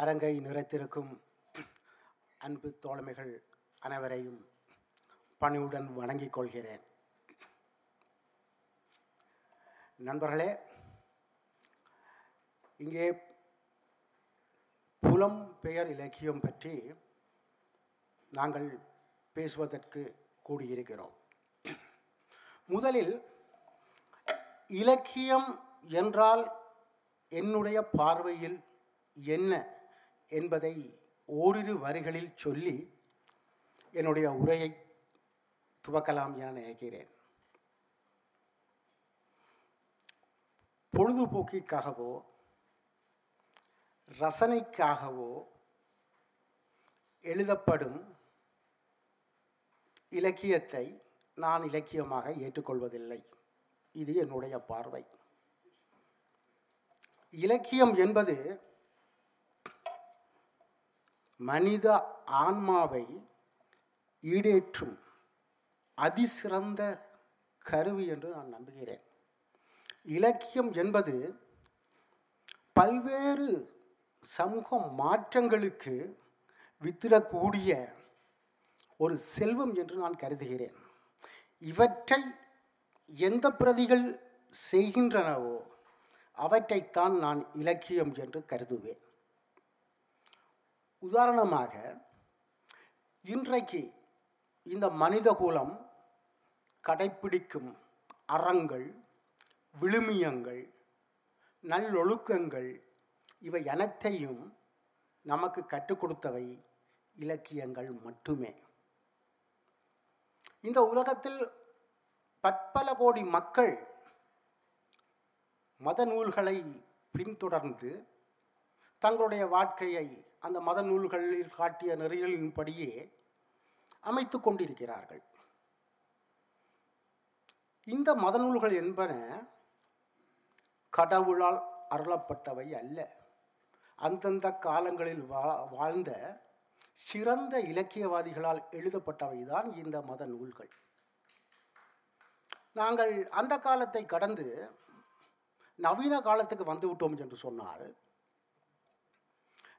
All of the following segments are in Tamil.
அரங்கை நிறைத்திருக்கும் அன்பு தோழமைகள் அனைவரையும் பணியுடன் வணங்கிக் கொள்கிறேன். நண்பர்களே இங்கே புலம் பெயர் இலக்கியம் பற்றி நாங்கள் பேசுவதற்கு கூடியிருக்கிறோம். முதலில் இலக்கியம் என்றால் என்னுடைய பார்வையில் என்ன? என்பதை ஓரிரு வரிகளில் சொல்லி என்னுடைய உரையை துவக்கலாம் என நினைக்கிறேன். பொழுதுபோக்கிற்காகவோ ரசனைக்காகவோ எழுதப்படும் இலக்கியத்தை நான் இலக்கியமாக ஏற்றுக்கொள்வதில்லை. இது என்னுடைய பார்வை. இலக்கியம் என்பது மனித ஆன்மாவை ஈடேற்றும் அதிசிறந்த கருவி என்று நான் நம்புகிறேன். இலக்கியம் என்பது பல்வேறு சமூக மாற்றங்களுக்கு வித்திடக்கூடிய ஒரு செல்வம் என்று நான் கருதுகிறேன். இவற்றை எந்த பிரதிகள் செய்கின்றனவோ அவற்றைத்தான் நான் இலக்கியம் என்று கருதுவேன். உதாரணமாக இன்றைக்கு இந்த மனிதகுலம் கடைப்பிடிக்கும் அறங்கள் விழுமியங்கள் நல்லொழுக்கங்கள் இவை அனைத்தையும் நமக்கு கற்றுக் கொடுத்தவை இலக்கியங்கள் மட்டுமே. இந்த உலகத்தில் பற்பல கோடி மக்கள் மத நூல்களை பின்தொடர்ந்து தங்களுடைய வாழ்க்கையை அந்த மத நூல்களில் காட்டிய நெறிகளின்படியே அமைத்து கொண்டிருக்கிறார்கள். இந்த மத நூல்கள் என்பன கடவுளால் அருளப்பட்டவை அல்ல. அந்தந்த காலங்களில் வா வாழ்ந்த சிறந்த இலக்கியவாதிகளால் எழுதப்பட்டவை தான் இந்த மத நூல்கள். நாங்கள் அந்த காலத்தை கடந்து நவீன காலத்துக்கு வந்துவிட்டோம் என்று சொன்னால்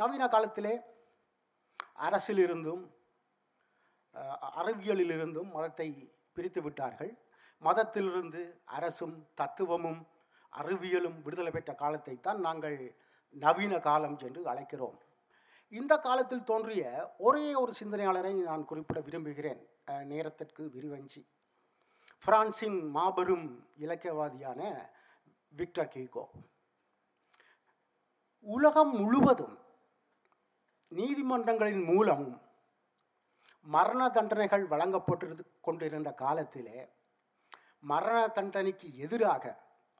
நவீன காலத்திலே அரசிலிருந்தும் அறிவியலிலிருந்தும் மதத்தை பிரித்து விட்டார்கள். மதத்திலிருந்து அரசும் தத்துவமும் அறிவியலும் விடுதலை பெற்ற காலத்தை தான் நாங்கள் நவீன காலம் என்று அழைக்கிறோம். இந்த காலத்தில் தோன்றிய ஒரே ஒரு சிந்தனையாளரை நான் குறிப்பிட விரும்புகிறேன். நேரத்திற்கு விரிவஞ்சி. பிரான்சின் மாபெரும் இலக்கியவாதியான விக்டர் கீகோ உலகம் முழுவதும் நீதிமன்றங்களின் மூலமும் மரண தண்டனைகள் வழங்கப்பட்டு கொண்டிருந்த காலத்திலே மரண தண்டனைக்கு எதிராக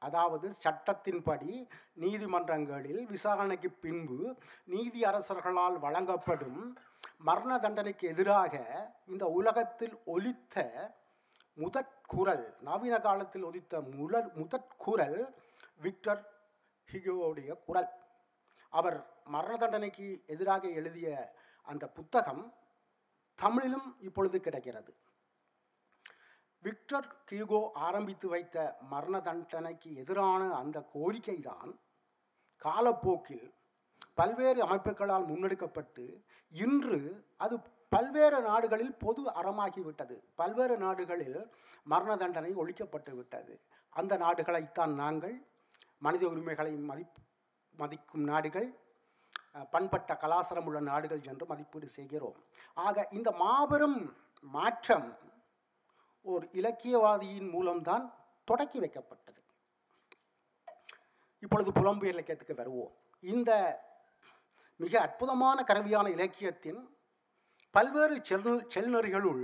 அதாவது சட்டத்தின்படி நீதிமன்றங்களில் விசாரணைக்கு பின்பு நீதி அரசர்களால் வழங்கப்படும் மரண தண்டனைக்கு எதிராக இந்த உலகத்தில் ஒலித்த முதற்குரல் நவீன காலத்தில் ஒதித்த முல முதற்குரல் விக்டர் ஹிகோவுடைய குரல். அவர் மரண தண்டனைக்கு எதிராக எழுதிய அந்த புத்தகம் தமிழிலும் இப்பொழுது கிடைக்கிறது. விக்டர் கியூகோ ஆரம்பித்து வைத்த மரண தண்டனைக்கு எதிரான அந்த கோரிக்கை தான் காலப்போக்கில் பல்வேறு அமைப்புகளால் முன்னெடுக்கப்பட்டு இன்று அது பல்வேறு நாடுகளில் பொது அறமாகிவிட்டது. பல்வேறு நாடுகளில் மரண தண்டனை ஒழிக்கப்பட்டு விட்டது. அந்த நாடுகளைத்தான் நாங்கள் மனித உரிமைகளை மதி மதிக்கும் நாடுகள் பண்பட்ட கலாச்சாரம் உள்ள நாடுகள் என்று மதிப்பீடு செய்கிறோம். ஆக இந்த மாபெரும் மாற்றம் ஒரு இலக்கியவாதியின் மூலம்தான் தொடக்கி வைக்கப்பட்டது. இப்பொழுது புலம்பெயர் இலக்கியத்துக்கு வருவோம். இந்த மிக அற்புதமான கருவியான இலக்கியத்தின் பல்வேறு செல் செல்நெறிகளுள்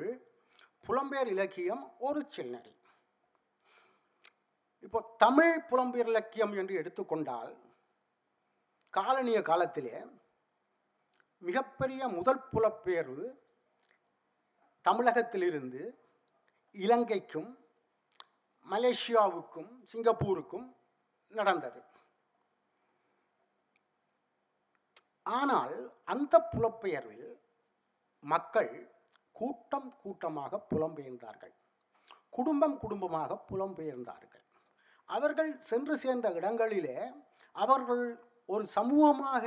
புலம்பெயர் இலக்கியம் ஒரு செல்நெறி. இப்போ தமிழ் புலம்பெயர் இலக்கியம் என்று எடுத்துக்கொண்டால் காலனிய காலத்திலே மிகப்பெரிய முதல் புலப்பெயர்வு தமிழகத்திலிருந்து இலங்கைக்கும் மலேசியாவுக்கும் சிங்கப்பூருக்கும் நடந்தது. ஆனால் அந்த புலப்பெயர்வில் மக்கள் கூட்டம் கூட்டமாக புலம்பெயர்ந்தார்கள். குடும்பம் குடும்பமாக புலம்பெயர்ந்தார்கள். அவர்கள் சென்று சேர்ந்த இடங்களிலே அவர்கள் ஒரு சமூகமாக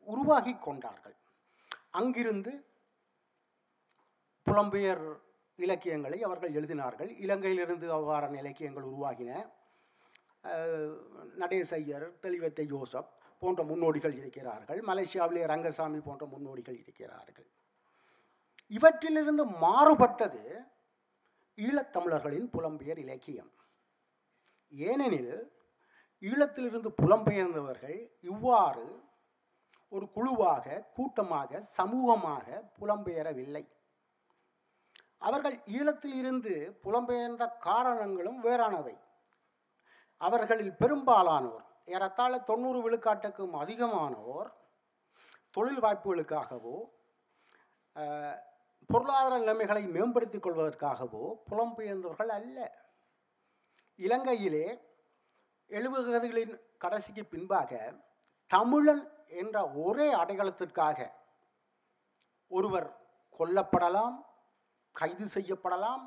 உருவாகி கொண்டார்கள். அங்கிருந்து புலம்பெயர் இலக்கியங்களை அவர்கள் எழுதினார்கள். இலங்கையிலிருந்து அவ்வாறான இலக்கியங்கள் உருவாகின. நடேசையர் தெளிவத்தை ஜோசப் போன்ற முன்னோடிகள் இருக்கிறார்கள். மலேசியாவிலே ரங்கசாமி போன்ற முன்னோடிகள் இருக்கிறார்கள். இவற்றிலிருந்து மாறுபட்டது ஈழத்தமிழர்களின் புலம்பெயர் இலக்கியம். ஏனெனில் ஈழத்திலிருந்து புலம்பெயர்ந்தவர்கள் இவ்வாறு ஒரு குழுவாக கூட்டமாக சமூகமாக புலம்பெயரவில்லை. அவர்கள் ஈழத்தில் இருந்து புலம்பெயர்ந்த காரணங்களும் வேறானவை. அவர்களில் பெரும்பாலானோர் ஏறத்தாழ தொண்ணூறு விழுக்காட்டுக்கும் அதிகமானோர் தொழில் வாய்ப்புகளுக்காகவோ பொருளாதார நிலைமைகளை மேம்படுத்திக் கொள்வதற்காகவோ புலம்பெயர்ந்தவர்கள் அல்ல. இலங்கையிலே எழுபதுகளின் கடைசிக்கு பின்பாக தமிழன் என்ற ஒரே அடையாளத்திற்காக ஒருவர் கொல்லப்படலாம் கைது செய்யப்படலாம்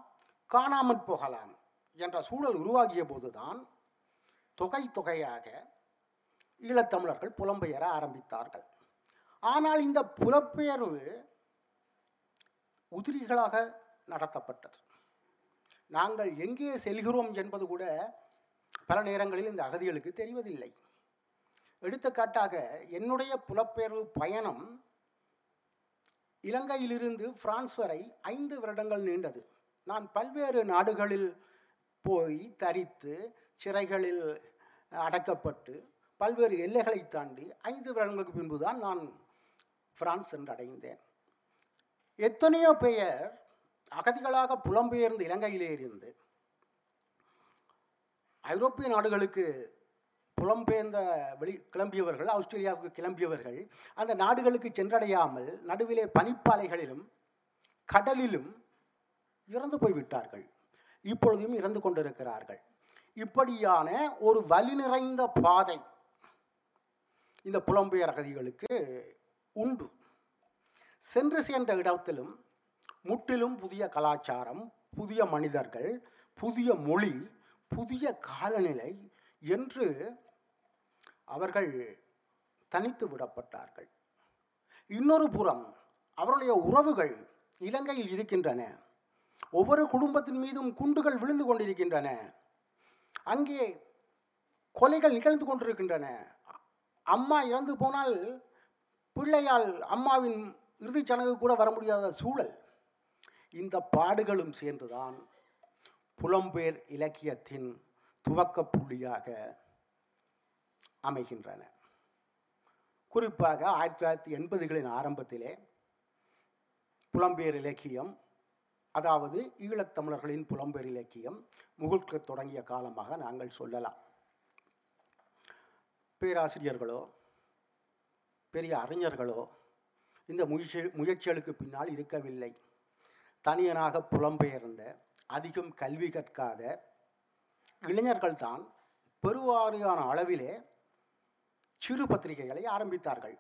காணாமல் போகலாம் என்ற சூழல் உருவாகிய போதுதான் தொகை தொகையாக ஈழத்தமிழர்கள் புலம்பெயர ஆரம்பித்தார்கள். ஆனால் இந்த புலப்பெயர்வு உதிரிகளாக நடத்தப்பட்டது. நாங்கள் எங்கே செல்கிறோம் என்பது கூட பல நேரங்களில் இந்த அகதிகளுக்கு தெரிவதில்லை. எடுத்துக்காட்டாக என்னுடைய புலப்பெயர்வு பயணம் இலங்கையிலிருந்து பிரான்ஸ் வரை ஐந்து வருடங்கள் நீண்டது. நான் பல்வேறு நாடுகளில் போய் தரித்து சிறைகளில் அடக்கப்பட்டு பல்வேறு எல்லைகளை தாண்டி ஐந்து வருடங்களுக்கு பின்புதான் நான் பிரான்ஸ் சென்றடைந்தேன். எத்தனையோ பெயர் அகதிகளாக புலம்பெயர்ந்து இலங்கையிலே இருந்து ஐரோப்பிய நாடுகளுக்கு புலம்பெயர்ந்த வெளி கிளம்பியவர்கள் ஆஸ்திரேலியாவுக்கு கிளம்பியவர்கள் அந்த நாடுகளுக்கு சென்றடையாமல் நடுவிலே பனிப்பாலைகளிலும் கடலிலும் இறந்து போய்விட்டார்கள். இப்பொழுதும் இறந்து கொண்டிருக்கிறார்கள். இப்படியான ஒரு வலி நிறைந்த பாதை இந்த புலம்பெயர் அகதிகளுக்கு உண்டு. சென்று சேர்ந்த இடத்திலும் முற்றிலும் புதிய கலாச்சாரம் புதிய மனிதர்கள் புதிய மொழி புதிய காலநிலை என்று அவர்கள் தனித்து விடப்பட்டார்கள். இன்னொரு புறம் அவருடைய உறவுகள் இலங்கையில் இருக்கின்றன. ஒவ்வொரு குடும்பத்தின் மீதும் குண்டுகள் விழுந்து கொண்டிருக்கின்றன. அங்கே கொலைகள் நிகழ்ந்து கொண்டிருக்கின்றன. அம்மா இறந்து போனால் பிள்ளையால் அம்மாவின் இறுதிச் சடங்கு கூட வர முடியாத சூழல். இந்த பாடுகளும் சேர்ந்துதான் புலம்பெயர் இலக்கியத்தின் துவக்க புள்ளியாக அமைகின்றன. குறிப்பாக ஆயிரத்தி தொள்ளாயிரத்தி எண்பதுகளின் ஆரம்பத்திலே புலம்பெயர் இலக்கியம் அதாவது ஈழத்தமிழர்களின் புலம்பெயர் இலக்கியம் முகழ்க்க தொடங்கிய காலமாக நாங்கள் சொல்லலாம். பேராசிரியர்களோ பெரிய அறிஞர்களோ இந்த முயற்சி முயற்சிகளுக்கு பின்னால் இருக்கவில்லை. தனியனாக புலம்பெயர்ந்த அதிகம் கல்வி கற்காத இளைஞர்கள் தான் பெருவாரியான அளவிலே சிறு பத்திரிகைகளை ஆரம்பித்தார்கள்.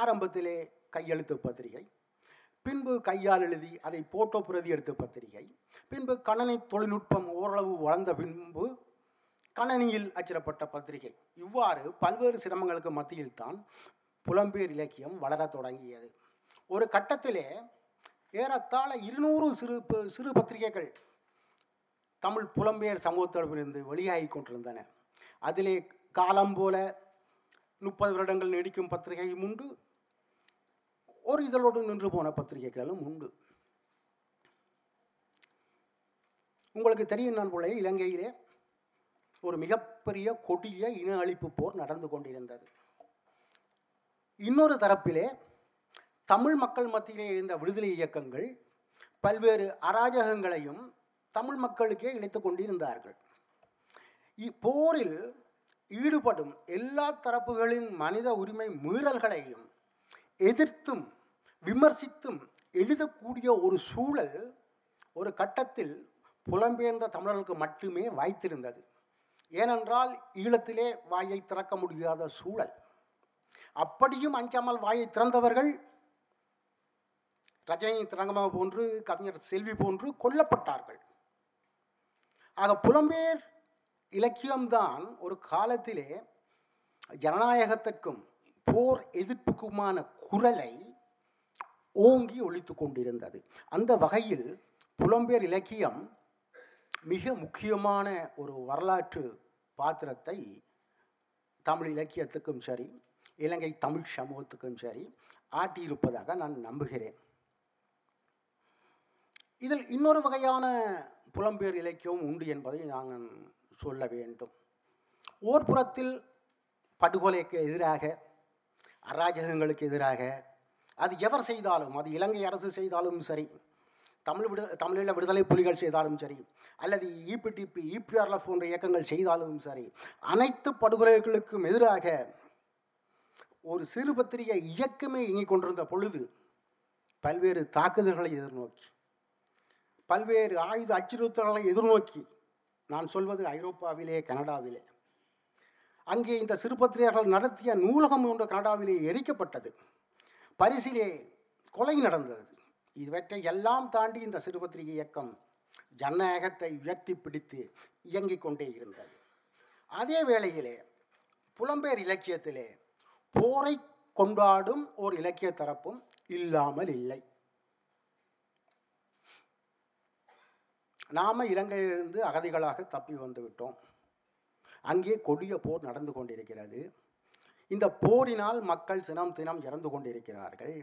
ஆரம்பத்திலே கையெழுத்து பத்திரிகை பின்பு கையால் எழுதி அதை போட்டோ பிரதி எடுத்த பத்திரிகை பின்பு கணனி தொழில்நுட்பம் ஓரளவு வளர்ந்த பின்பு கணனியில் அச்சிடப்பட்ட பத்திரிகை. இவ்வாறு பல்வேறு சிரமங்களுக்கு மத்தியில் தான் புலம்பெயர் இலக்கியம் வளரத் தொடங்கியது. ஒரு கட்டத்திலே ஏறத்தாழ இருநூறு சிறு சிறு பத்திரிகைகள் தமிழ் புலம்பெயர் சமூகத்திடமிருந்து வெளியாகி கொண்டிருந்தன. அதிலே காலம் போல முப்பது வருடங்கள் நீடிக்கும் பத்திரிகையும் உண்டு. ஒரு இதழோடு நின்று போன பத்திரிகைகளும் உண்டு. உங்களுக்கு தெரியும் நான் போல இலங்கையிலே ஒரு மிகப்பெரிய கொடிய இன அழிப்பு போர் நடந்து கொண்டிருந்தது. இன்னொரு தரப்பிலே தமிழ் மக்கள் மத்தியிலே இருந்த விடுதலை இயக்கங்கள் பல்வேறு அராஜகங்களையும் தமிழ் மக்களுக்கே இணைத்து கொண்டிருந்தார்கள். இப்போரில் ஈடுபடும் எல்லா தரப்புகளின் மனித உரிமை மீறல்களையும் எதிர்த்தும் விமர்சித்தும் எழுதக்கூடிய ஒரு சூழல் ஒரு கட்டத்தில் புலம்பெயர்ந்த தமிழர்களுக்கு மட்டுமே வாய்த்திருந்தது. ஏனென்றால் ஈழத்திலே வாயை திறக்க முடியாத சூழல். அப்படியும் அஞ்சாமல் வாயை திறந்தவர்கள் ரஜினி திரங்கமா போன்று கவிஞர் செல்வி போன்று கொல்லப்பட்டார்கள். ஆக புலம்பெயர் இலக்கியம்தான் ஒரு காலத்திலே ஜனநாயகத்திற்கும் போர் எதிர்ப்புக்குமான குரலை ஓங்கி ஒழித்து கொண்டிருந்தது. அந்த வகையில் புலம்பெயர் இலக்கியம் மிக முக்கியமான ஒரு வரலாற்று பாத்திரத்தை தமிழ் இலக்கியத்துக்கும் சரி இலங்கை தமிழ் சமூகத்துக்கும் சரி ஆட்டியிருப்பதாக நான் நம்புகிறேன். இதில் இன்னொரு வகையான புலம்பெயர் இலக்கியமும் உண்டு என்பதை நாங்கள் சொல்ல வேண்டும். ஓர் புறத்தில் படுகொலைக்கு எதிராக அராஜகங்களுக்கு எதிராக அது எவர் செய்தாலும் அது இலங்கை அரசு செய்தாலும் சரி தமிழ் விடு தமிழீழ விடுதலை புலிகள் செய்தாலும் சரி அல்லது இபிடிபி இபிஆர்எஃப் போன்ற இயக்கங்கள் செய்தாலும் சரி அனைத்து படுகொலைகளுக்கும் எதிராக ஒரு சிறு பத்திரிகை இயக்கமே இயங்கிக் கொண்டிருந்த பொழுது பல்வேறு தாக்குதல்களை எதிர்நோக்கி பல்வேறு ஆயுத அச்சுறுத்தல்களை எதிர்நோக்கி நான் சொல்வது ஐரோப்பாவிலே கனடாவிலே. அங்கே இந்த சிறுபத்திரிகைகள் நடத்திய நூலகம் ஒன்று கனடாவிலே எரிக்கப்பட்டது. பரிசிலே கொலை நடந்தது. இவற்றை எல்லாம் தாண்டி இந்த சிறுபத்திரிகை இயக்கம் ஜனநாயகத்தை உயர்த்தி பிடித்து இயங்கிக் கொண்டே இருந்தது. அதே வேளையிலே புலம்பெயர் இலக்கியத்திலே போரை கொண்டாடும் ஓர் இலக்கிய தரப்பும் இல்லாமல் இல்லை. நாம் இலங்கையிலிருந்து அகதிகளாக தப்பி வந்துவிட்டோம் அங்கே கொடிய போர் நடந்து கொண்டிருக்கிறது. இந்த போரினால் மக்கள் தினம் தினம் இறந்து கொண்டிருக்கிறார்கள்.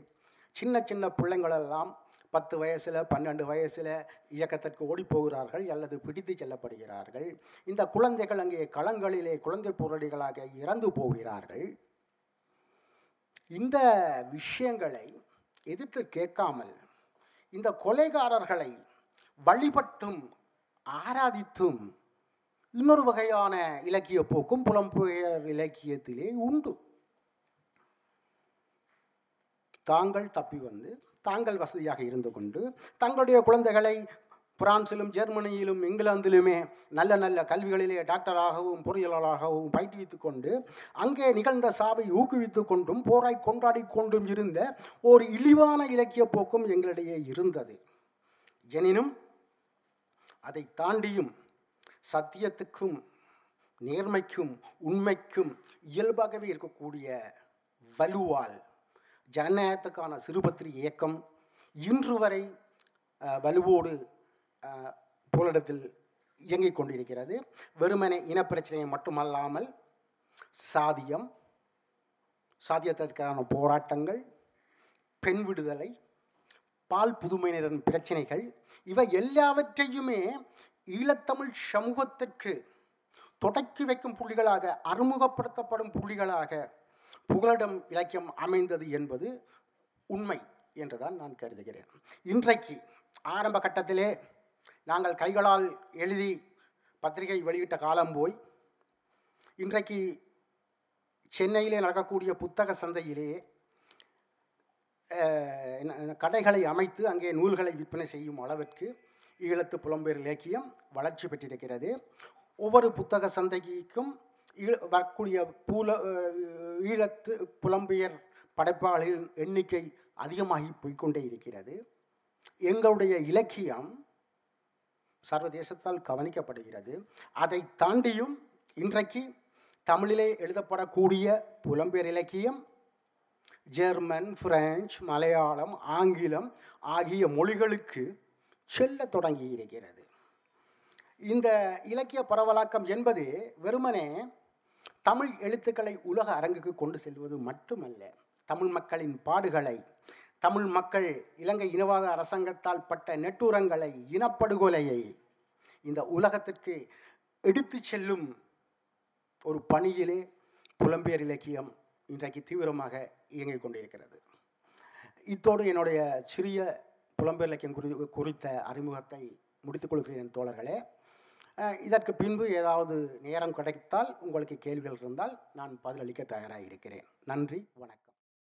சின்ன சின்ன பிள்ளைங்களெல்லாம் பத்து வயசில் பன்னெண்டு வயசில் இயக்கத்திற்கு ஓடிப்போகிறார்கள் அல்லது பிடித்து செல்லப்படுகிறார்கள். இந்த குழந்தைகள் அங்கே களங்களிலே குழந்தை போராடிகளாக இறந்து போகிறார்கள். இந்த விஷயங்களை எதிர்த்து கேட்காமல் இந்த கொலைகாரர்களை வழிபட்டும் ஆராதித்தும் இன்னொரு வகையான இலக்கிய போக்கும் புலம்பெயர் இலக்கியத்திலே உண்டு. தாங்கள் தப்பி வந்து தாங்கள் வசதியாக இருந்து கொண்டு தங்களுடைய குழந்தைகளை பிரான்சிலும் ஜெர்மனியிலும் இங்கிலாந்திலுமே நல்ல நல்ல கல்விகளிலே டாக்டராகவும் பொறியியலாளராகவும் பயிற்றுவித்து கொண்டு அங்கே நிகழ்ந்த சாவை ஊக்குவித்து கொண்டும் போராய் கொண்டாடி கொண்டும் இருந்த ஒரு இழிவான இலக்கிய போக்கும் எங்களிடையே இருந்தது. எனினும் அதை தாண்டியும் சத்தியத்துக்கும் நேர்மைக்கும் உண்மைக்கும் இயல்பாகவே இருக்கக்கூடிய வலுவால் ஜனநாயகத்துக்கான சிறுபத்திரி இயக்கம் இன்று வரை வலுவோடு போலடத்தில் இயங்கிக் கொண்டிருக்கிறது. வெறுமனை இனப்பிரச்சனையை மட்டுமல்லாமல் சாதியம் சாதியத்திற்கான போராட்டங்கள் பெண் விடுதலை பால் புதுமையினரின் பிரச்சனைகள் இவை எல்லாவற்றையுமே ஈழத்தமிழ் சமூகத்திற்கு தொடக்கி வைக்கும் புள்ளிகளாக அறிமுகப்படுத்தப்படும் புள்ளிகளாக புகலிடம் இலக்கியம் அமைந்தது என்பது உண்மை என்றுதான் நான் கருதுகிறேன். இன்றைக்கு ஆரம்ப கட்டத்திலே நாங்கள் கைகளால் எழுதி பத்திரிகை வெளியிட்ட காலம் போய் இன்றைக்கு சென்னையிலே நடக்கக்கூடிய புத்தக சந்தையிலேயே கடைகளை அமைத்து அங்கே நூல்களை விற்பனை செய்யும் அளவிற்கு ஈழத்து புலம்பெயர் இலக்கியம் வளர்ச்சி பெற்றிருக்கிறது. ஒவ்வொரு புத்தக சந்தைக்கும் ஈழ வரக்கூடிய பூல ஈழத்து புலம்பெயர் படைப்பாளர்களின் எண்ணிக்கை அதிகமாகி போய்க்கொண்டே இருக்கிறது. எங்களுடைய இலக்கியம் சர்வதேசத்தால் கவனிக்கப்படுகிறது. அதை தாண்டியும் இன்றைக்கு தமிழிலே எழுதப்படக்கூடிய புலம்பெயர் இலக்கியம் ஜெர்மன் பிரெஞ்சு மலையாளம் ஆங்கிலம் ஆகிய மொழிகளுக்கு செல்ல தொடங்கி இருக்கிறது. இந்த இலக்கிய பரவலாக்கம் என்பது வெறுமனே தமிழ் எழுத்துக்களை உலக அரங்குக்கு கொண்டு செல்வது மட்டுமல்ல தமிழ் மக்களின் பாடுகளை தமிழ் மக்கள் இலங்கை இனவாத அரசாங்கத்தால் பட்ட நெட்டுரங்களை இனப்படுகொலையை இந்த உலகத்திற்கு எடுத்து செல்லும் ஒரு பணியிலே புலம்பெயர் இலக்கியம் இன்றைக்கு தீவிரமாக இயங்கிக் கொண்டிருக்கிறது. இத்தோடு என்னுடைய சிறிய புலம்பெயர் இலக்கியம் குறி குறித்த அறிமுகத்தை முடித்துக்கொள்கிறேன் தோழர்களே. இதற்கு பின்பு ஏதாவது நேரம் கிடைத்தால் உங்களுக்கு கேள்விகள் இருந்தால் நான் பதிலளிக்க தயாராக இருக்கிறேன். நன்றி வணக்கம்.